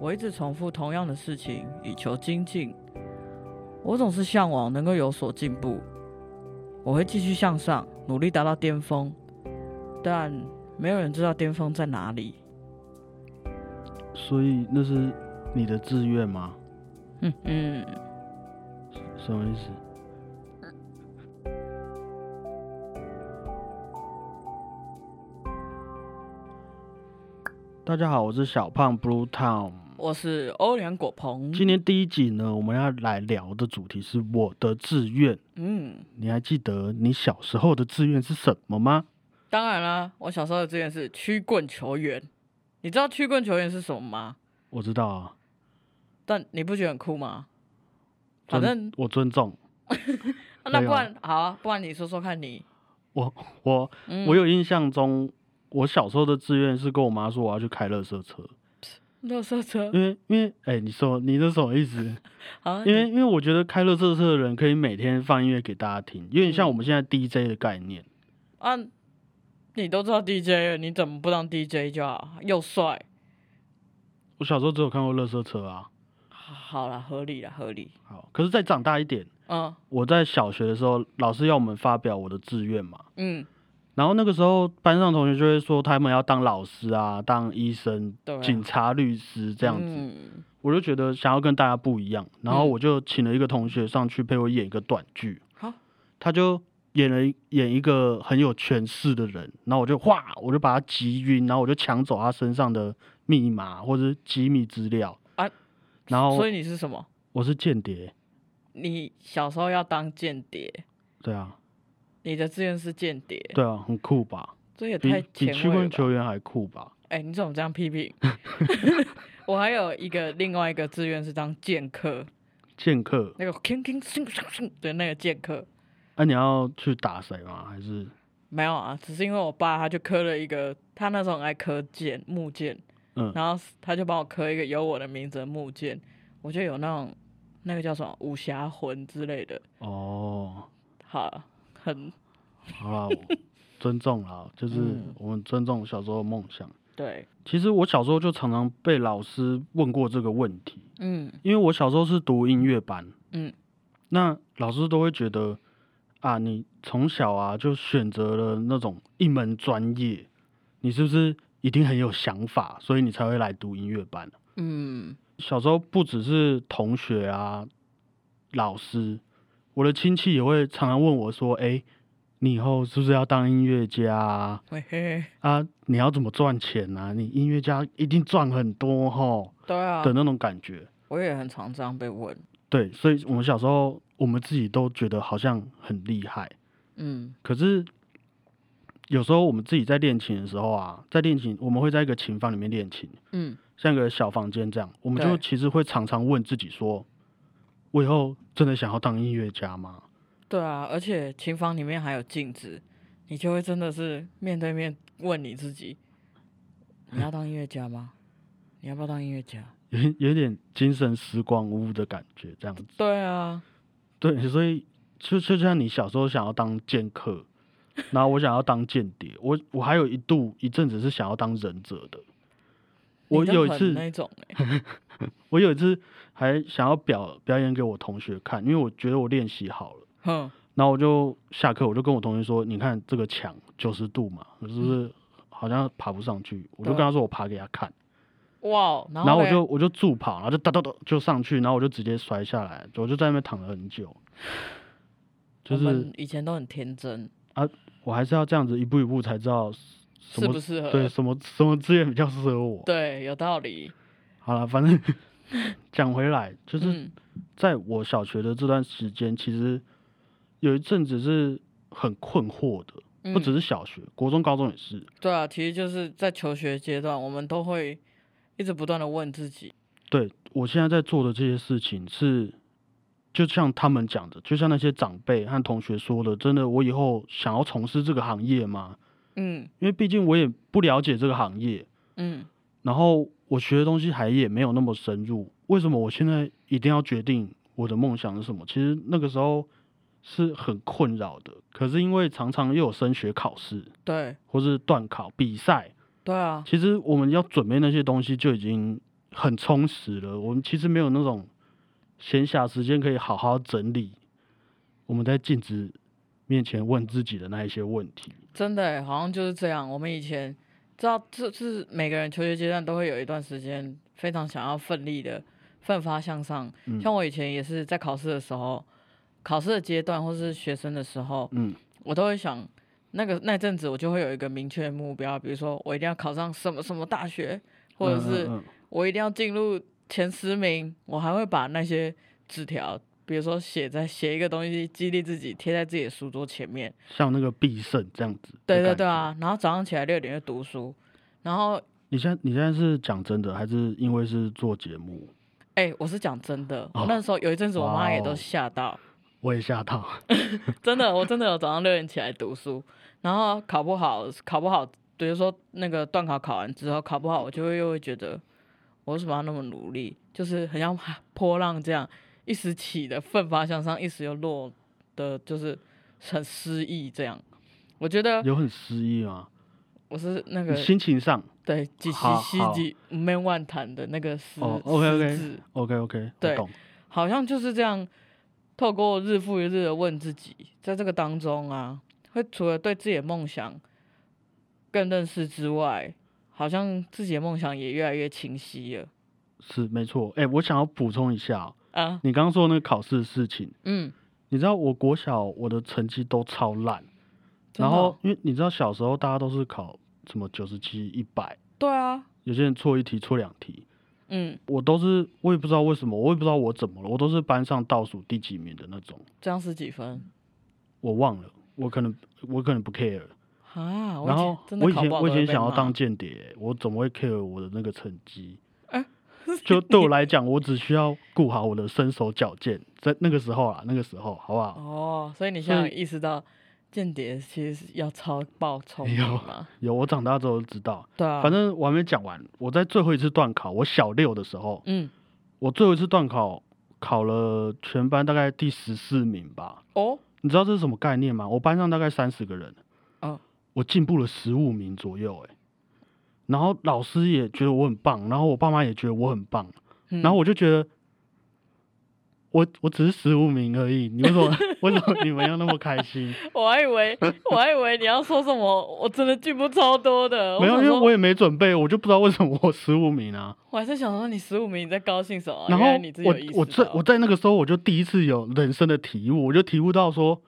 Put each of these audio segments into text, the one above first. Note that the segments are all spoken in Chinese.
我一直重复同样的事情，以求精进。我总是向往能够有所进步。我会继续向上，努力达到巅峰，但没有人知道巅峰在哪里。所以那是你的志愿吗？嗯嗯，什么意思？大家好，我是小胖 Blue Town。我是欧良果鹏。今天第一集呢，我们要来聊的主题是我的志愿。嗯，你还记得你小时候的志愿是什么吗？当然啦，我小时候的志愿是曲棍球员。你知道曲棍球员是什么吗？我知道啊，但你不觉得很酷吗？反尊正我尊重 那不然好啊，不然你说说看你。我，我嗯我有印象中，我小时候的志愿是跟我妈说我要去开乐色车，乐色车因为因为哎、你说你这什么意思？啊，因为因为我觉得开乐色车的人可以每天放音乐给大家听，有点像我们现在 DJ 的概念。啊，你都知道 DJ 了，你怎么不当 DJ 就好？又帅，我小时候只有看过乐色车啊。好啦，合理啦，合理。好，可是再长大一点，嗯我在小学的时候，老师要我们发表我的志愿嘛。嗯，然后那个时候，班上同学就会说他们要当老师啊，当医生、啊警察、律师这样子。嗯我就觉得想要跟大家不一样，然后嗯我就请了一个同学上去陪我演一个短剧，好，他就演了一演一个很有权势的人，然后我就哗，我就把他击晕，然后我就抢走他身上的密码或者是机密资料啊，然后所以你是什么？我是间谍，你小时候要当间谍，对啊，你的志愿是间谍，对啊，很酷吧？这也太前比曲棍卫了吧。球员还酷吧？哎、你怎么这样批评？我还有一个另外一个志愿是当剑客，剑客，那个铿铿锵锵锵的那个剑客。那、你要去打谁吗？还是没有啊，只是因为我爸他就刻了一个，他那时候很爱刻剑木剑，嗯然后他就帮我刻一个有我的名字的木剑，我就有那种那个叫什么武侠魂之类的，哦？好，很好啦，我尊重啦，就是嗯。我们尊重小时候的梦想。对，其实我小时候就常常被老师问过这个问题，嗯。因为我小时候是读音乐班，嗯，那老师都会觉得啊，你从小啊就选择了那种一门专业，你是不是一定很有想法，所以你才会来读音乐班？嗯，小时候不只是同学啊，老师，我的亲戚也会常常问我说：“哎、你以后是不是要当音乐家啊？嘿嘿，啊，你要怎么赚钱啊？你音乐家一定赚很多吼对啊的，那种感觉。我也很常这样被问，对，所以我们小时候我们自己都觉得好像很厉害，嗯可是有时候我们自己在练琴的时候啊，在练琴，我们会在一个琴房里面练琴，嗯，像一个小房间这样，我们就其实会常常问自己说：我以后真的想要当音乐家吗？对啊，而且琴房里面还有镜子，你就会真的是面对面问你自己，你要当音乐家吗？你要不要当音乐家？有有点精神时光屋的感觉，这样子。对啊，对，所以就就像你小时候想要当剑客，然后我想要当间谍，我我还有一度一阵子是想要当忍者的。我有一次，那种、欸，我有一次还想要表表演给我同学看，因为我觉得我练习好了，哼，然后我就下课我就跟我同学说：“你看这个墙九十度嘛，可是不是好像爬不上去？”我就跟他说我爬给他看，哇，然后我就我就助跑，然后就哒哒哒就上去，然后我就直接摔下来，我就在那边躺了很久。就是以前都很天真啊，我还是要这样子一步一步才知道适不适合？对什么什么资源比较适合我。对有道理。好了，反正 讲回来，就是嗯在我小学的这段时间，其实有一阵子是很困惑的，不只嗯是小学，国中、高中也是。对啊，其实就是在求学阶段，我们都会一直不断的问自己，对我现在在做的这些事情是，就像他们讲的，就像那些长辈和同学说的，真的，我以后想要从事这个行业吗？嗯。因为毕竟我也不了解这个行业，嗯，然后我学的东西还也没有那么深入，为什么我现在一定要决定我的梦想是什么？其实那个时候是很困扰的，可是因为常常又有升学考试对或是段考比赛，对啊，其实我们要准备那些东西就已经很充实了，我们其实没有那种闲暇时间可以好好整理我们在镜子面前问自己的那一些问题。真的欸好像就是这样。我们以前知道，这是每个人求学阶段都会有一段时间非常想要奋力的奋发向上。嗯像我以前也是在考试的时候，考试的阶段或是学生的时候，嗯，我都会想，那个那阵子我就会有一个明确的目标，比如说我一定要考上什么什么大学，或者是我一定要进入前十名。我还会把那些纸条，比如说写在写一个东西激励自己，贴在自己的书桌前面。像那个必胜这样子。对对对！啊，然后早上起来六点就读书，然后你现在你现在是讲真的，还是因为是做节目？哎、我是讲真的，哦我那时候有一阵子我妈也都吓到，我也吓到。真的，我真的有早上六点起来读书，然后考不好，考不好，比如说那个段考考完之后考不好，我就会又会觉得我为什么要那么努力，就是很像波浪这样一时起的奋发向上，一时又落的，就是很失意这样。我觉得有很失意啊？我是那个心情上对几西好好西几没万谈的那个诗哦，OK OK OK OK，对我懂。好像就是这样，透过日复一日的问自己，在这个当中啊，会除了对自己的梦想更认识之外，好像自己的梦想也越来越清晰了是没错。哎、我想要补充一下哦、啊。你刚刚说那个考试的事情，嗯，你知道我国小我的成绩都超烂，然后因为你知道小时候大家都是考什么九十七、一百，对啊，有些人错一题、错两题，嗯，我都是我也不知道为什么，我也不知道我怎么了，我都是班上倒数第几名的那种，这样是几分我忘了，我可能我可能不 care。啊？然后我以前我以前想要当间谍，我怎么会 care 我的那个成绩？哎就对我来讲，我只需要顾好我的身手矫健，在那个时候啊，那个时候好不好？哦，所以你现在意识到间谍其实是要超爆冲明有嘛？有，我长大之后就知道。对啊，反正我还没讲完，我在最后一次段考，我小六的时候，嗯，我最后一次段考考了全班大概第十四名吧。哦，你知道这是什么概念吗？我班上大概三十个人，哦，我进步了十五名左右、欸，然后老师也觉得我很棒，然后我爸妈也觉得我很棒，嗯然后我就觉得，我我只是十五名而已，你为什么 为什么你们要那么开心？我还以为我还以为你要说什么，我真的进步超多的。没有，因为我也没准备，我就不知道为什么我十五名啊。我还在想说你十五名你在高兴什么？然后你我我在我在那个时候我就第一次有人生的体悟，我就体悟到说，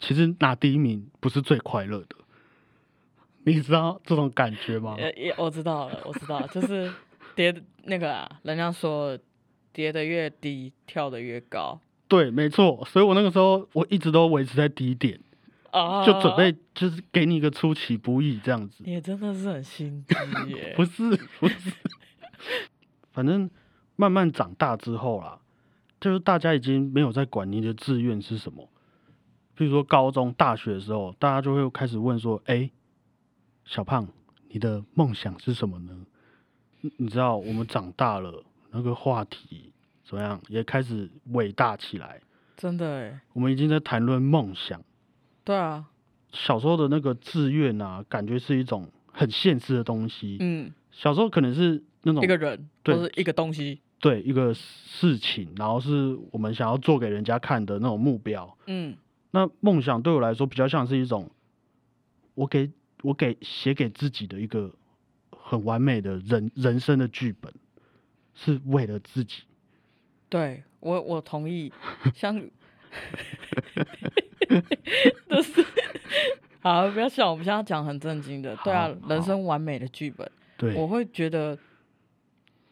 其实拿第一名不是最快乐的。你知道这种感觉吗？也也我知道了，我知道，就是跌那个啊，人家说跌的越低，跳的越高对，没错。所以我那个时候我一直都维持在低点，啊，就准备就是给你一个出其不意这样子。你也真的是很心机 耶。不是不是，反正慢慢长大之后啦，就是大家已经没有在管你的志愿是什么。比如说高中、大学的时候，大家就会开始问说：“哎、小胖，你的梦想是什么呢？”你你知道，我们长大了，那个话题怎么样，也开始伟大起来。真的哎，我们已经在谈论梦想。对啊，小时候的那个志愿啊，感觉是一种很现实的东西。嗯，小时候可能是那种一个人对或是一个东西，对一个事情，然后是我们想要做给人家看的那种目标。嗯，那梦想对我来说比较像是一种，我给我给写给自己的一个很完美的人人生的剧本，是为了自己。对我我同意，像 就是好，不要笑，我们现在讲很正经的，对啊好，人好生完美的剧本。对，我会觉得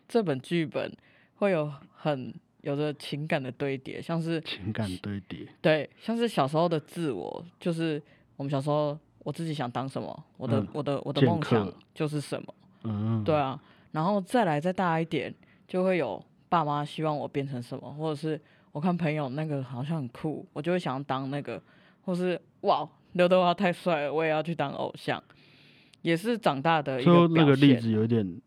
这本剧本会有很有着情感的堆叠，像是情感堆叠。对，像是小时候的自我，就是我们小时候我自己想当什么，我的、嗯我的我的剑梦想就是什么，嗯，对啊，然后再来再大一点，就会有爸妈希望我变成什么，或者是我看朋友那个好像很酷，我就会想要当那个，或是哇刘德华太帅了，我也要去当偶像，也是长大的一个例子有点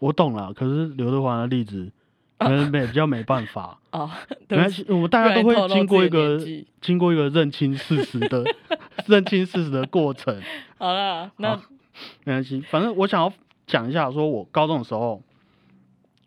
我懂了，可是刘德华的例子可能没比较没办法。哦，没关系，我们大家都会经过一个 经过一个认清事实的 认清事实的过程。好了，那没关系，反正我想要讲一下，说我高中的时候，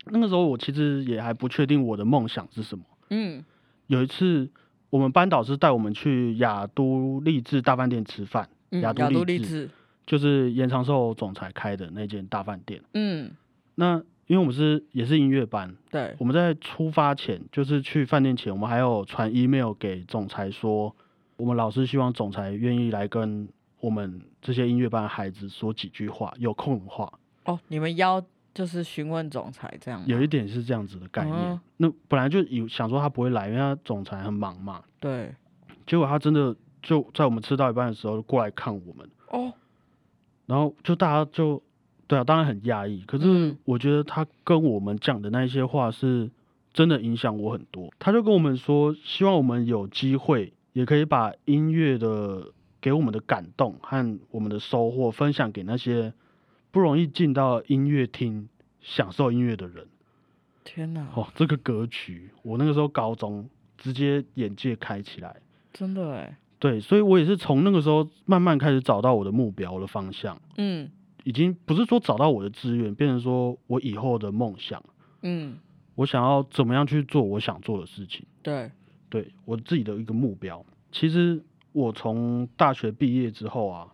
那个时候我其实也还不确定我的梦想是什么。嗯有一次，我们班导师带我们去雅都励志大饭店吃饭，嗯，雅都励志，就是延长寿总裁开的那间大饭店。嗯，那因为我们是也是音乐班，对，我们在出发前，就是去饭店前，我们还有传 email 给总裁说，我们老师希望总裁愿意来跟我们这些音乐班的孩子说几句话，有空的话，哦，你们邀就是询问总裁这样，有一点是这样子的概念。嗯。那本来就有想说他不会来，因为他总裁很忙嘛，对，结果他真的就在我们吃到一半的时候过来看我们，哦，然后就大家就对啊，当然很压抑，可是嗯我觉得他跟我们讲的那一些话是真的影响我很多。他就跟我们说，希望我们有机会也可以把音乐的给我们的感动和我们的收获分享给那些不容易进到音乐厅享受音乐的人。天哪，哦，这个格局，我那个时候高中直接眼界开起来。真的哎，对，所以我也是从那个时候慢慢开始找到我的目标的方向。嗯已经不是说找到我的志愿，变成说我以后的梦想，嗯，我想要怎么样去做我想做的事情，对，对我自己的一个目标。其实我从大学毕业之后啊，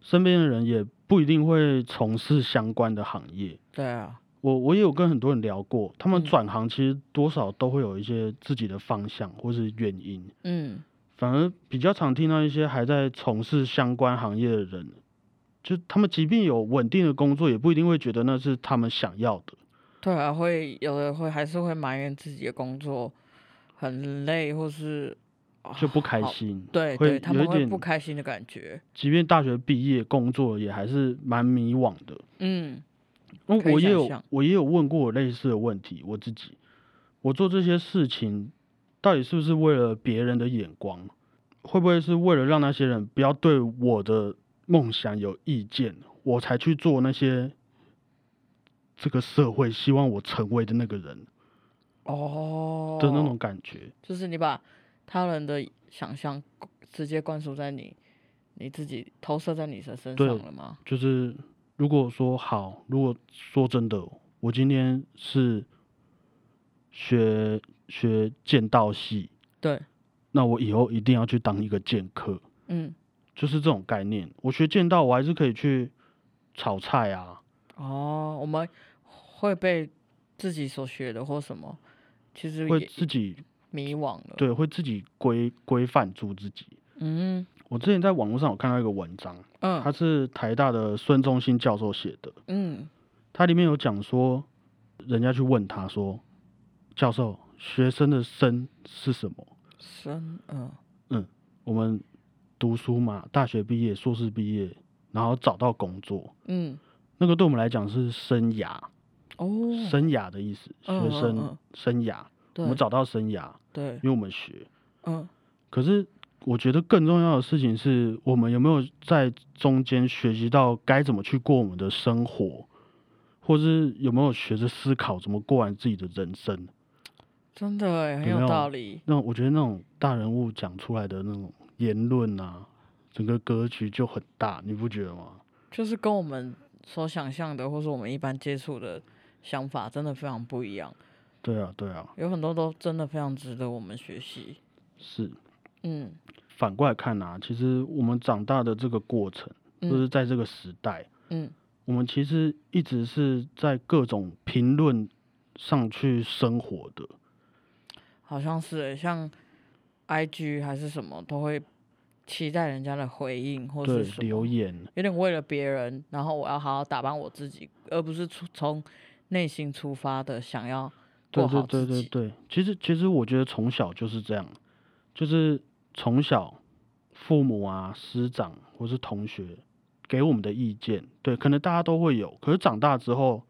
身边的人也不一定会从事相关的行业。对啊，我我也有跟很多人聊过，他们嗯转行其实多少都会有一些自己的方向或是原因，嗯。反而比较常听到一些还在从事相关行业的人，就他们即便有稳定的工作，也不一定会觉得那是他们想要的。对啊，会有的会还是会埋怨自己的工作很累，或是啊就不开好心，对会对，他们会有一点不开心的感觉。即便大学毕业工作，也还是蛮迷惘的。嗯我也有我也有问过类似的问题，我自己，我做这些事情到底是不是为了别人的眼光？会不会是为了让那些人不要对我的梦想有意见，我才去做那些这个社会希望我成为的那个人哦的那种感觉？就是你把他人的想象直接灌输在你你自己投射在你的身上了吗？就是如果说好，如果说真的，我今天是学学剑道系，对，那我以后一定要去当一个剑客，嗯，就是这种概念。我学剑道，我还是可以去炒菜啊，哦，我们会被自己所学的或什么，其实会自己迷惘了。，对，会自己规规范住自己。嗯我之前在网络上有看到一个文章，嗯，他是台大的孙中兴教授写的，嗯他里面有讲说，人家去问他说，教授，学生的生是什么？生嗯嗯我们读书嘛，大学毕业、硕士毕业，然后找到工作，嗯。那个对我们来讲是生涯，哦，生涯的意思，学生嗯。生涯，我们找到生涯，对。因为我们学。嗯。可是我觉得更重要的事情是我们有没有在中间学习到该怎么去过我们的生活，或是有没有学着思考怎么过完自己的人生。真的哎，很有？道理。那我觉得那种大人物讲出来的那种言论啊，整个格局就很大，你不觉得吗？就是跟我们所想象的，或是我们一般接触的想法，真的非常不一样。对啊，对啊，有很多都真的非常值得我们学习。是。嗯反过来看啊，其实我们长大的这个过程，或嗯是在这个时代，嗯我们其实一直是在各种评论上去生活的。好像是欸像 I G 还是什么，都会期待人家的回应或对是什么留言，有点为了别人，然后我要好好打扮我自己，而不是出从内心出发的想要对对自己。对对对。其实其实我觉得从小就是这样，就是从小父母啊、师长或是同学给我们的意见，对，可能大家都会有。可是长大之后，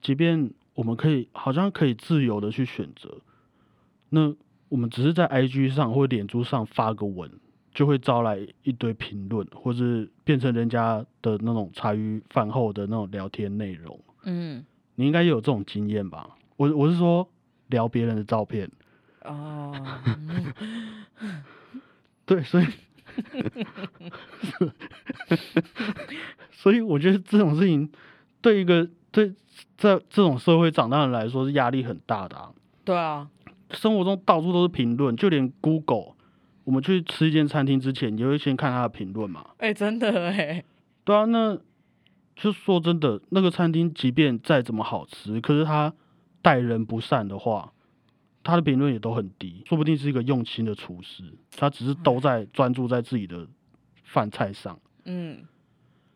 即便我们可以好像可以自由的去选择，那我们只是在 IG 上或脸书上发个文，就会招来一堆评论，或是变成人家的那种茶余饭后的那种聊天内容。嗯你应该也有这种经验吧？我我是说聊别人的照片，哦，嗯对，所以 所以我觉得这种事情对一个对在这种社会长大的人来说是压力很大的啊。对啊，生活中到处都是评论，就连 Google，我们去吃一间餐厅之前，你会先看它的评论嘛？哎、真的哎，对啊，那就说真的，那个餐厅即便再怎么好吃，可是他待人不善的话，他的评论也都很低，说不定是一个用心的厨师，他只是都在专注在自己的饭菜上，嗯，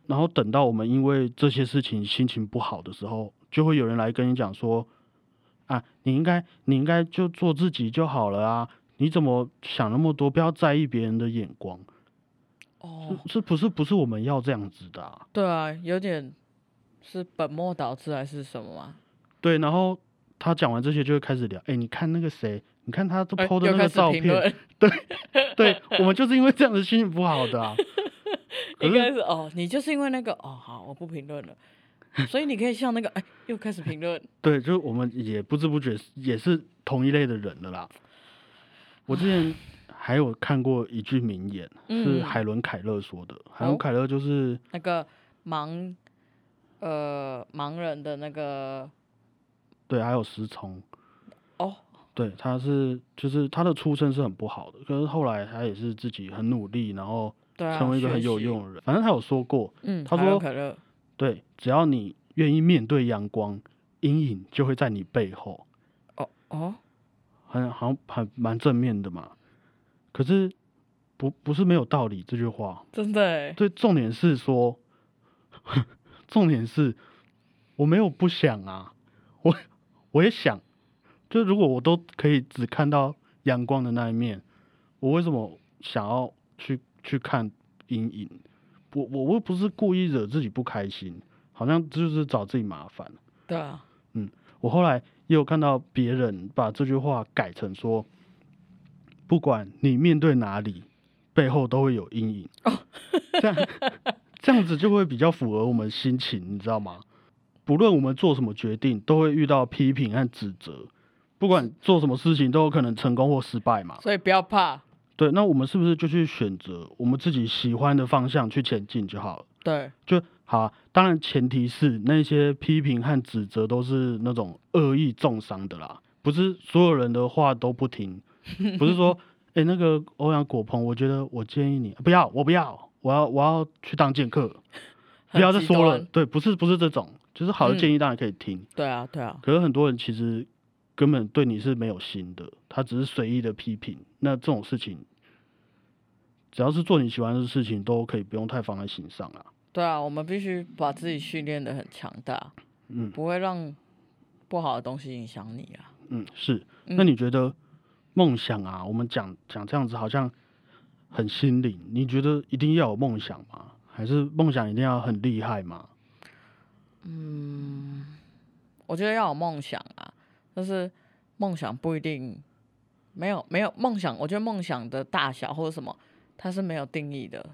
然后等到我们因为这些事情心情不好的时候，就会有人来跟你讲说，啊，你应该你应该就做自己就好了啊，你怎么想那么多？不要在意别人的眼光，哦，是是不是不是我们要这样子的、啊？对啊，有点是本末倒置还是什么吗？对，然后他讲完这些就会开始聊，哎、你看那个谁，你看他都哎 PO 的那个照片，对我们就是因为这样子心情不好的啊。可应该是哦，你就是因为那个哦，好，我不评论了，所以你可以像那个哎，又开始评论，对，就是我们也不知不觉也是同一类的人了啦。我之前还有看过一句名言，是嗯海伦凯勒说的。海伦哦凯勒就是那个盲呃盲人的那个对，还有失聪，哦，对，他是就是他的出身是很不好的，可是后来他也是自己很努力，然后成为一个很，有用的人。反正他有说过，嗯，他说对，只要你愿意面对阳光，阴影就会在你背后，哦哦，很好像很蛮正面的嘛。可是不不是没有道理这句话，真的哎，对，重点是说，重点是我没有不想啊，我我也想，就如果我都可以只看到阳光的那一面，我为什么想要去去看阴影？我我我又不是故意惹自己不开心，好像就是找自己麻烦。对啊，嗯我后来也有看到别人把这句话改成说，不管你面对哪里，背后都会有阴影。哦这样这样子就会比较符合我们心情，你知道吗？不论我们做什么决定，都会遇到批评和指责。不管做什么事情，都有可能成功或失败嘛。所以不要怕，对，那我们是不是就去选择我们自己喜欢的方向去前进就好了？对，就好啊、当然前提是那些批评和指责都是那种恶意重伤的啦，不是所有人的话都不听，不是说，哎、那个欧阳果鹏，我觉得我建议你不要，我不要，我要我要去当剑客，不要再说了，端。对，不是不是这种，就是好的嗯建议当然可以听，对啊，对啊，可是很多人其实根本对你是没有心的，他只是随意的批评，那这种事情。只要是做你喜欢的事情，都可以不用太放在心上啊。对啊，我们必须把自己训练的很强大，嗯不会让不好的东西影响你啊。嗯，是。嗯那你觉得梦想啊？我们讲讲这样子好像很心灵。你觉得一定要有梦想吗？还是梦想一定要很厉害吗？嗯我觉得要有梦想啊，但是梦想不一定没有没有梦想。我觉得梦想的大小或者什么，它是没有定义的，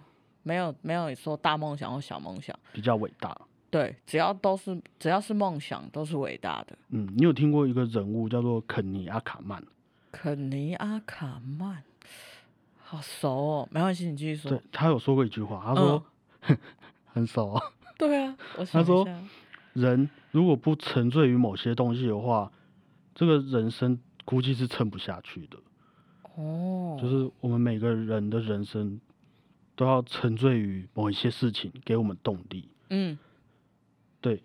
没有没有说大梦想或小梦想。比较伟大。对，只要都是只要是梦想，都是伟大的。嗯，你有听过一个人物叫做肯尼阿卡曼？肯尼阿卡曼，好熟哦，没关系，你继续说对。他有说过一句话，他说、很熟哦。对啊，我 想说人如果不沉醉于某些东西的话，这个人生估计是撑不下去的。哦，就是我们每个人的人生都要沉醉于某一些事情，给我们动力。嗯，对，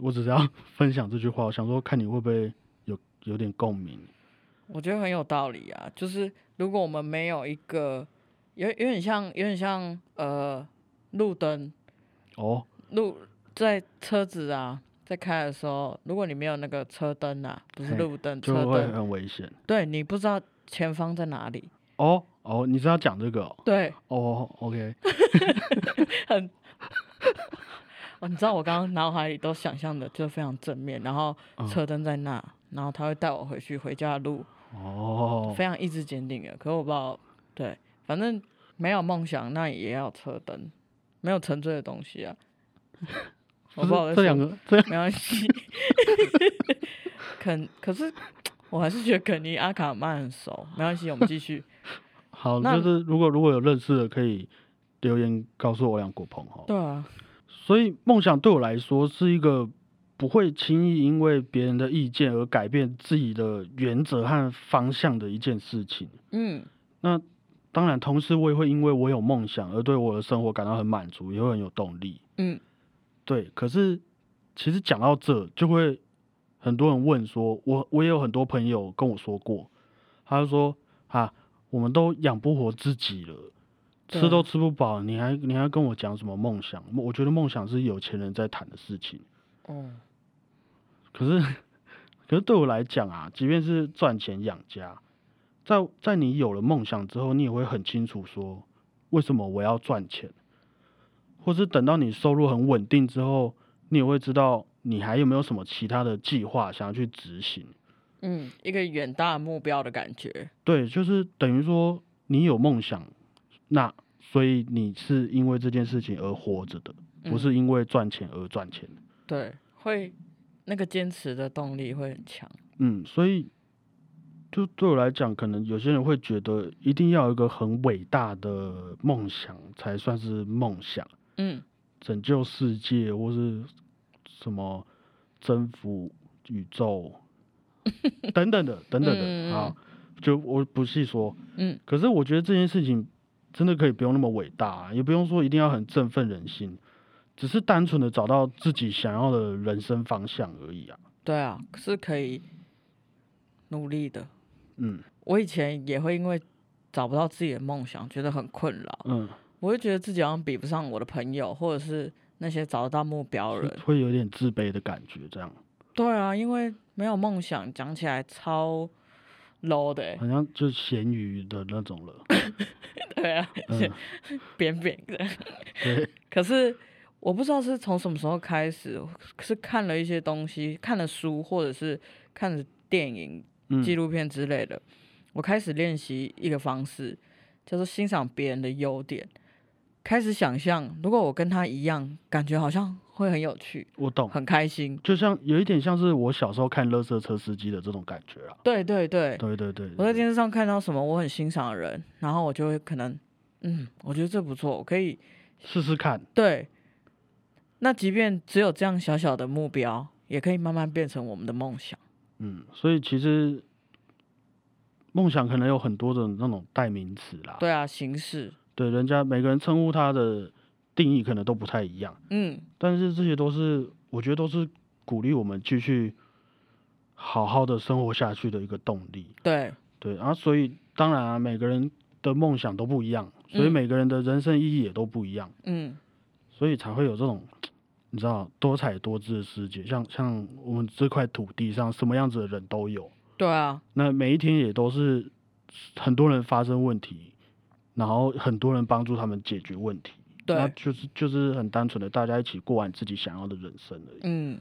我只是要 分享这句话，我想说看你会不会有有点共鸣。我觉得很有道理啊。就是如果我们没有一个有有点像有点像呃路灯哦，路在车子啊在开的时候，如果你没有那个车灯啊，不是路灯车灯，很危险。对你不知道前方在哪里。哦哦，你是要讲这个哦？对，哦，OK，很。哦，你知道我刚刚脑海里都想象的就非常正面，然后嗯车灯在那，然后他会带我回去回家的路，哦，非常意志坚定的。可我不知道，对，反正没有梦想，那也要车灯，没有沉醉的东西啊。我不知道我在这两说个这样没关系。肯可是我还是觉得肯尼阿卡曼很熟，没关系，我们继续。好，那就是如果如果有认识的，可以留言告诉我两国鹏哈。对啊，所以梦想对我来说是一个不会轻易因为别人的意见而改变自己的原则和方向的一件事情。嗯那当然，同时我也会因为我有梦想而对我的生活感到很满足，也会很有动力。嗯对，可是其实讲到这，就会很多人问说，我我也有很多朋友跟我说过，他就说啊，我们都养不活自己了，吃都吃不饱，你还你还跟我讲什么梦想？我觉得梦想是有钱人在谈的事情。哦可是，可是对我来讲啊，即便是赚钱养家，在在你有了梦想之后，你也会很清楚说，为什么我要赚钱，或是等到你收入很稳定之后，你也会知道你还有没有什么其他的计划想要去执行。嗯，一个远大目标的感觉。对，就是等于说你有梦想，那所以你是因为这件事情而活着的，不嗯是因为赚钱而赚钱。对，会那个坚持的动力会很强。嗯，所以就对我来讲，可能有些人会觉得一定要有一个很伟大的梦想才算是梦想，嗯拯救世界或是什么征服宇宙 等等的等等的啊，就我不细说。嗯可是我觉得这件事情真的可以不用那么伟大啊、也不用说一定要很振奋人心，只是单纯的找到自己想要的人生方向而已啊。对啊，是可以努力的。嗯我以前也会因为找不到自己的梦想，觉得很困扰。嗯，我会觉得自己好像比不上我的朋友，或者是那些找得到目标的人。会有点自卑的感觉，这样对啊，因为没有梦想，讲起来超 low 的欸。好像就咸鱼的那种了。对啊，嗯，扁扁的。对，可是我不知道是从什么时候开始，是看了一些东西，看了书，或者是看了电影、嗯纪录片之类的，我开始练习一个方式，叫做欣赏别人的优点。开始想象，如果我跟他一样，感觉好像会很有趣，我懂，很开心。就像有一点像是我小时候看乐色车司机的这种感觉啊。对对对，对对对，我在对电视上看到什么我很欣赏的人，然后我就会可能，嗯，我觉得这不错，我可以试试看。对。那即便只有这样小小的目标，也可以慢慢变成我们的梦想。嗯，所以其实梦想可能有很多的那种代名词啦。对啊，形式，对，人家每个人称呼他的定义可能都不太一样，嗯，但是这些都是我觉得都是鼓励我们继续好好的生活下去的一个动力。对，对，然后所以当然啊，每个人的梦想都不一样，所以嗯每个人的人生意义也都不一样，嗯，所以才会有这种你知道多彩多姿的世界。像像我们这块土地上，什么样子的人都有。对啊，那每一天也都是很多人发生问题，然后很多人帮助他们解决问题。那，就是就是很单纯的大家一起过完自己想要的人生而已。嗯，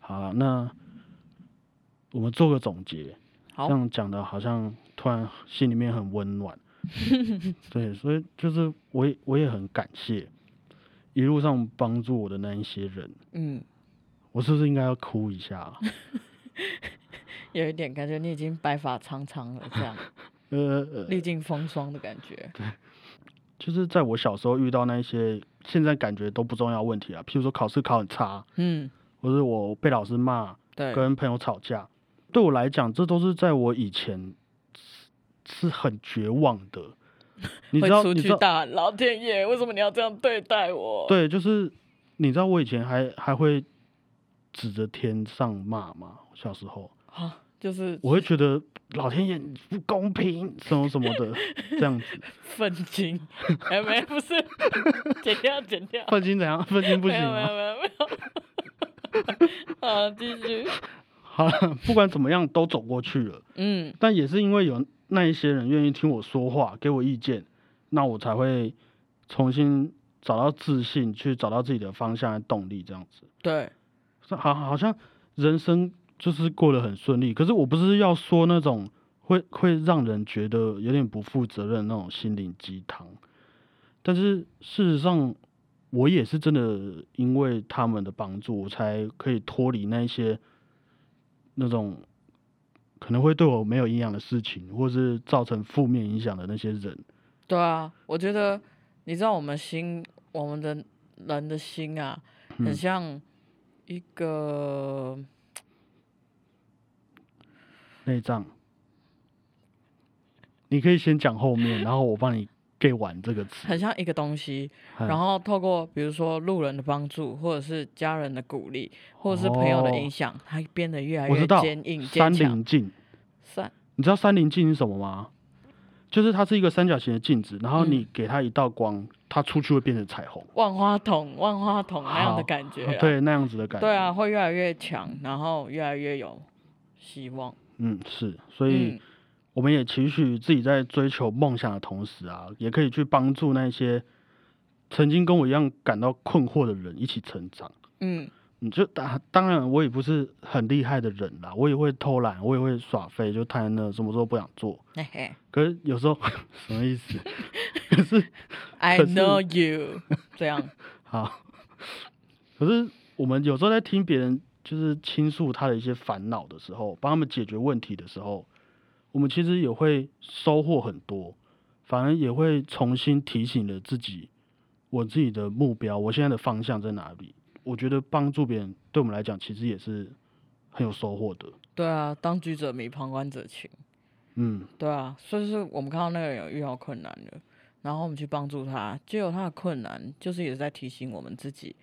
好了，那我们做个总结，这好，样讲的好像突然心里面很温暖。对，所以就是我也我也很感谢一路上帮助我的那一些人。嗯，我是不是应该要哭一下啊？有一点感觉你已经白发苍苍了，这样呃呃，历尽风霜的感觉。对就是在我小时候遇到那一些现在感觉都不重要问题啊，譬如说考试考很差，嗯，或者我被老师骂，对，跟朋友吵架，对我来讲，这都是在我以前是是很绝望的。你知道，你知道，去大喊老天爷，为什么你要这样对待我？，对，就是你知道，我以前还还会指着天上骂吗？小时候，啊，就是我会觉得老天爷不公平，什么什么的，这样子。愤青，哎，没，不是，剪掉，剪掉，愤青怎样？愤青不行没有没有没有。好，继续。好了，不管怎么样都走过去了。嗯但也是因为有那一些人愿意听我说话，给我意见，那我才会重新找到自信，去找到自己的方向和动力，这样子。对，是好，好像人生就是过得很顺利。可是我不是要说那种会会让人觉得有点不负责任的那种心灵鸡汤，但是事实上，我也是真的因为他们的帮助，我才可以脱离那些那种可能会对我没有营养的事情，或是造成负面影响的那些人。对啊，我觉得你知道我们心，我们的人的心啊，很嗯像一个内脏。你可以先讲后面，然后我帮你 get 完这个词。很像一个东西，嗯然后透过比如说路人的帮助，或者是家人的鼓励，或者是朋友的影响，它变得越来越坚硬、三坚镜，三你知道三棱镜是什么吗？就是它是一个三角形的镜子，然后嗯你给它一道光，它出去会变成彩虹，万花筒、万花筒那样的感觉、啊。对，那样子的感觉。对啊，，会越来越强，然后越来越有希望。嗯，是，所以嗯，我们也期许自己在追求梦想的同时啊，也可以去帮助那些曾经跟我一样感到困惑的人一起成长。嗯，你就当当然，我也不是很厉害的人啦，我也会偷懒，我也会耍废，就瘫在那，什么时候不想做。嘿嘿可是有时候 什么意思？可是，I 可是 know you，这样，好，可是我们有时候在听别人就是倾诉他的一些烦恼的时候，帮他们解决问题的时候，我们其实也会收获很多，反而也会重新提醒了自己，我自己的目标，我现在的方向在哪里。我觉得帮助别人对我们来讲，其实也是很有收获的。对啊，当局者迷，旁观者清。嗯，对啊，所以是我们看到那个人有遇到困难了，然后我们去帮助他，就有他的困难，就是也是在提醒我们自己，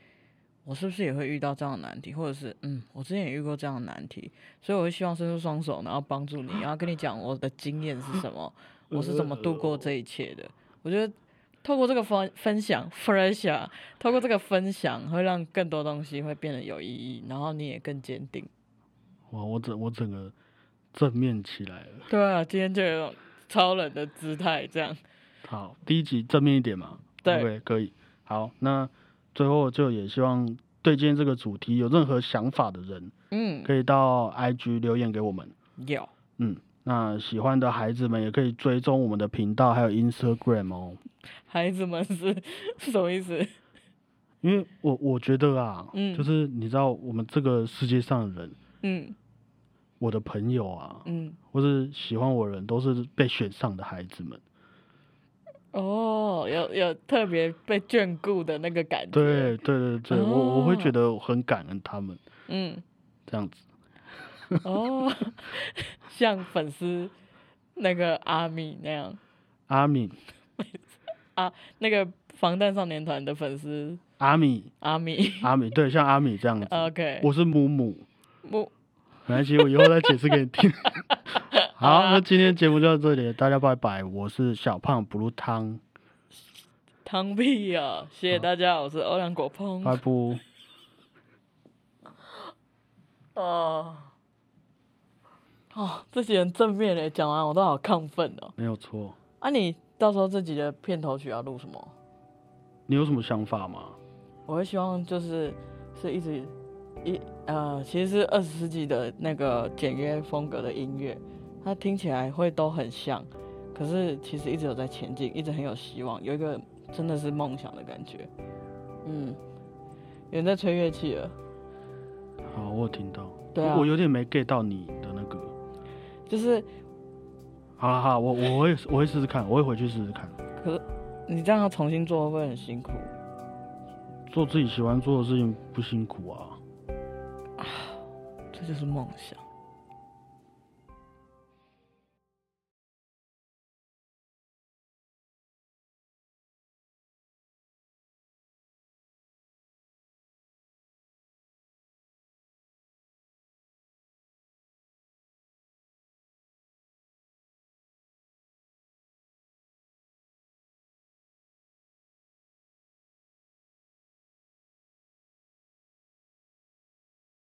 我是不是也会遇到这样的难题，或者是嗯，我之前也遇过这样的难题，所以我会希望伸出双手，然后帮助你，然后跟你讲我的经验是什么，我是怎么度过这一切的。我觉得透过这个分分享，分享，透过这个分享，会让更多东西会变得有意义，然后你也更坚定。哇，我整我整个正面起来了。对啊，今天就有种超人的姿态，这样。好，第一集正面一点嘛？对可以。好，那最后就也希望对今天这个主题有任何想法的人，嗯，可以到 IG 留言给我们。有。嗯，那喜欢的孩子们也可以追踪我们的频道，还有 Instagram 哦。孩子们是是什么意思？因为我我觉得啊，嗯就是你知道我们这个世界上的人，嗯我的朋友啊，嗯，或是喜欢我的人，都是被选上的孩子们。哦，有有特别被眷顾的那个感觉。对，对对对，我我会觉哦得我很感恩他们嗯，这样子。哦，像粉丝那个阿米那样，阿米。啊，那个防弹少年团的粉丝阿米，阿米。阿米，对，像阿米这样子。OK，我是母母，我没关系，我以后再解释给你听。好，啊那今天节目就到这里，大家拜拜。我是小胖不入汤，汤屁啊！谢谢大家，我是欧阳果鹏。拜拜。哦，哦，这些人正面嘞，讲完我都好亢奋哦。没有错，啊，你到时候这集的片头曲要录什么？你有什么想法吗？我会希望就是是一直一呃，其实是二十世纪的那个简约风格的音乐，它听起来会都很像，可是其实一直有在前进，一直很有希望，有一个真的是梦想的感觉。嗯，有人在吹乐器了，好，我有听到。对啊我有点没 get 到你的那个。就是好了好，我我会我会试试看，我会回去试试看，可是你这样要重新做会不会很辛苦？做自己喜欢做的事情不辛苦啊啊。这就是梦想。